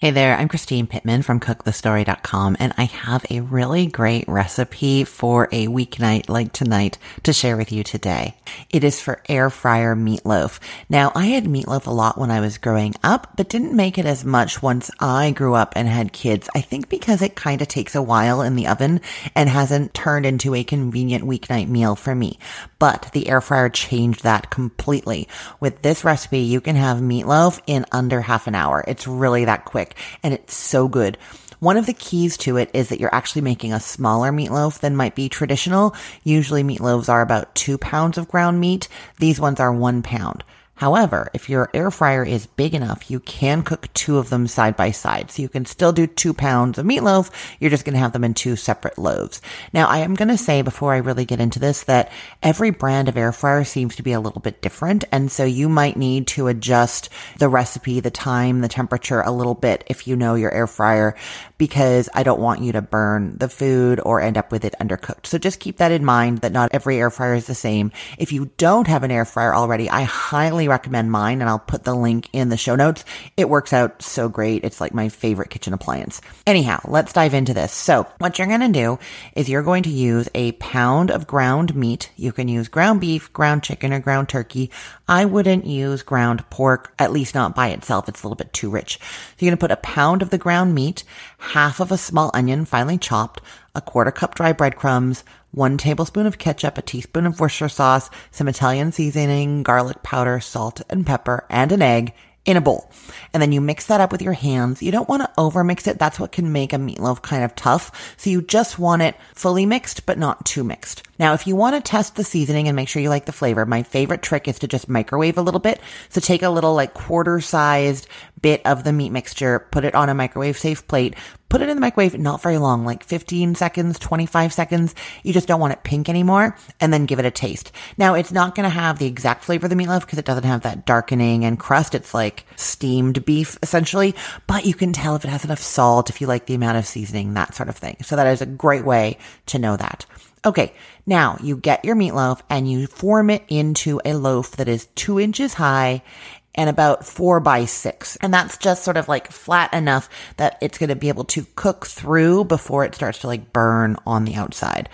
Hey there, I'm Christine Pittman from cookthestory.com and I have a really great recipe for a weeknight like tonight to share with you today. It is for air fryer meatloaf. Now, I had meatloaf a lot when I was growing up, but didn't make it as much once I grew up and had kids. I think because it kind of takes a while in the oven and hasn't turned into a convenient weeknight meal for me. But the air fryer changed that completely. With this recipe, you can have meatloaf in under half an hour. It's really that quick and it's so good. One of the keys to it is that you're actually making a smaller meatloaf than might be traditional. Usually meatloaves are about two pounds of ground meat. These ones are one pound. However, if your air fryer is big enough, you can cook two of them side by side. So you can still do two pounds of meatloaf. You're just going to have them in two separate loaves. Now, I am going to say before I really get into this that every brand of air fryer seems to be a little bit different. And so you might need to adjust the recipe, the time, the temperature a little bit if you know your air fryer, because I don't want you to burn the food or end up with it undercooked. So just keep that in mind that not every air fryer is the same. If you don't have an air fryer already, I highly recommend mine and I'll put the link in the show notes. It works out so great. It's like my favorite kitchen appliance. Anyhow, let's dive into this. So what you're going to do is you're going to use a pound of ground meat. You can use ground beef, ground chicken, or ground turkey. I wouldn't use ground pork, at least not by itself. It's a little bit too rich. So you're going to put a pound of the ground meat, half of a small onion finely chopped, a quarter cup dry breadcrumbs, one tablespoon of ketchup, a teaspoon of Worcestershire sauce, some Italian seasoning, garlic powder, salt and pepper, and an egg in a bowl. And then you mix that up with your hands. You don't want to over mix it. That's what can make a meatloaf kind of tough. So you just want it fully mixed, but not too mixed. Now, if you want to test the seasoning and make sure you like the flavor, my favorite trick is to just microwave a little bit. So take a little like quarter sized bit of the meat mixture, put it on a microwave safe plate, put it in the microwave not very long, like 15 seconds, 25 seconds. You just don't want it pink anymore and then give it a taste. Now, it's not going to have the exact flavor of the meatloaf because it doesn't have that darkening and crust. It's like steamed beef essentially, but you can tell if it has enough salt, if you like the amount of seasoning, that sort of thing. So that is a great way to know that. Okay, now you get your meatloaf and you form it into a loaf that is two inches high and about four by six. And that's just sort of like flat enough that it's going to be able to cook through before it starts to like burn on the outside.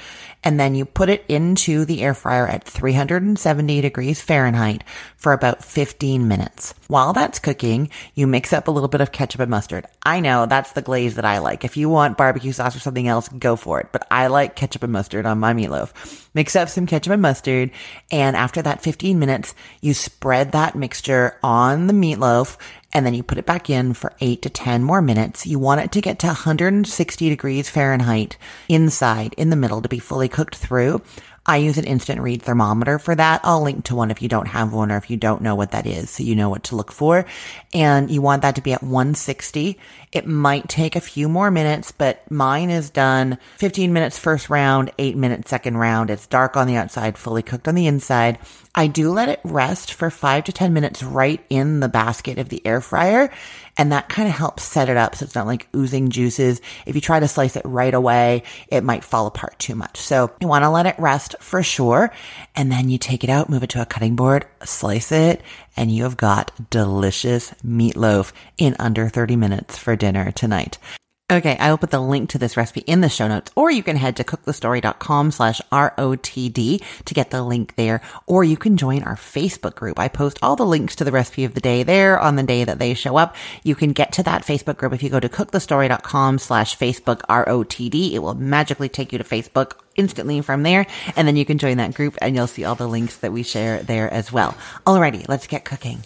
And then you put it into the air fryer at 370 degrees Fahrenheit for about 15 minutes. While that's cooking, you mix up a little bit of ketchup and mustard. I know that's the glaze that I like. If you want barbecue sauce or something else, go for it. But I like ketchup and mustard on my meatloaf. Mix up some ketchup and mustard. And after that 15 minutes, you spread that mixture on the meatloaf and then you put it back in for eight to 10 more minutes. You want it to get to 160 degrees Fahrenheit inside in the middle to be fully cooked through. I use an instant read thermometer for that. I'll link to one if you don't have one or if you don't know what that is, so you know what to look for. And you want that to be at 160. It might take a few more minutes, but mine is done 15 minutes first round, 8 minutes second round. It's dark on the outside, fully cooked on the inside. I do let it rest for 5 to 10 minutes right in the basket of the air fryer. And that kind of helps set it up so it's not like oozing juices. If you try to slice it right away, it might fall apart too much. So you want to let it rest for sure. And then you take it out, move it to a cutting board, slice it, and you have got delicious meatloaf in under 30 minutes for dinner tonight. Okay, I will put the link to this recipe in the show notes, or you can head to cookthestory.com slash ROTD to get the link there, or you can join our Facebook group. I post all the links to the recipe of the day there on the day that they show up. You can get to that Facebook group if you go to cookthestory.com slash Facebook ROTD. It will magically take you to Facebook instantly from there, and then you can join that group and you'll see all the links that we share there as well. Alrighty, let's get cooking.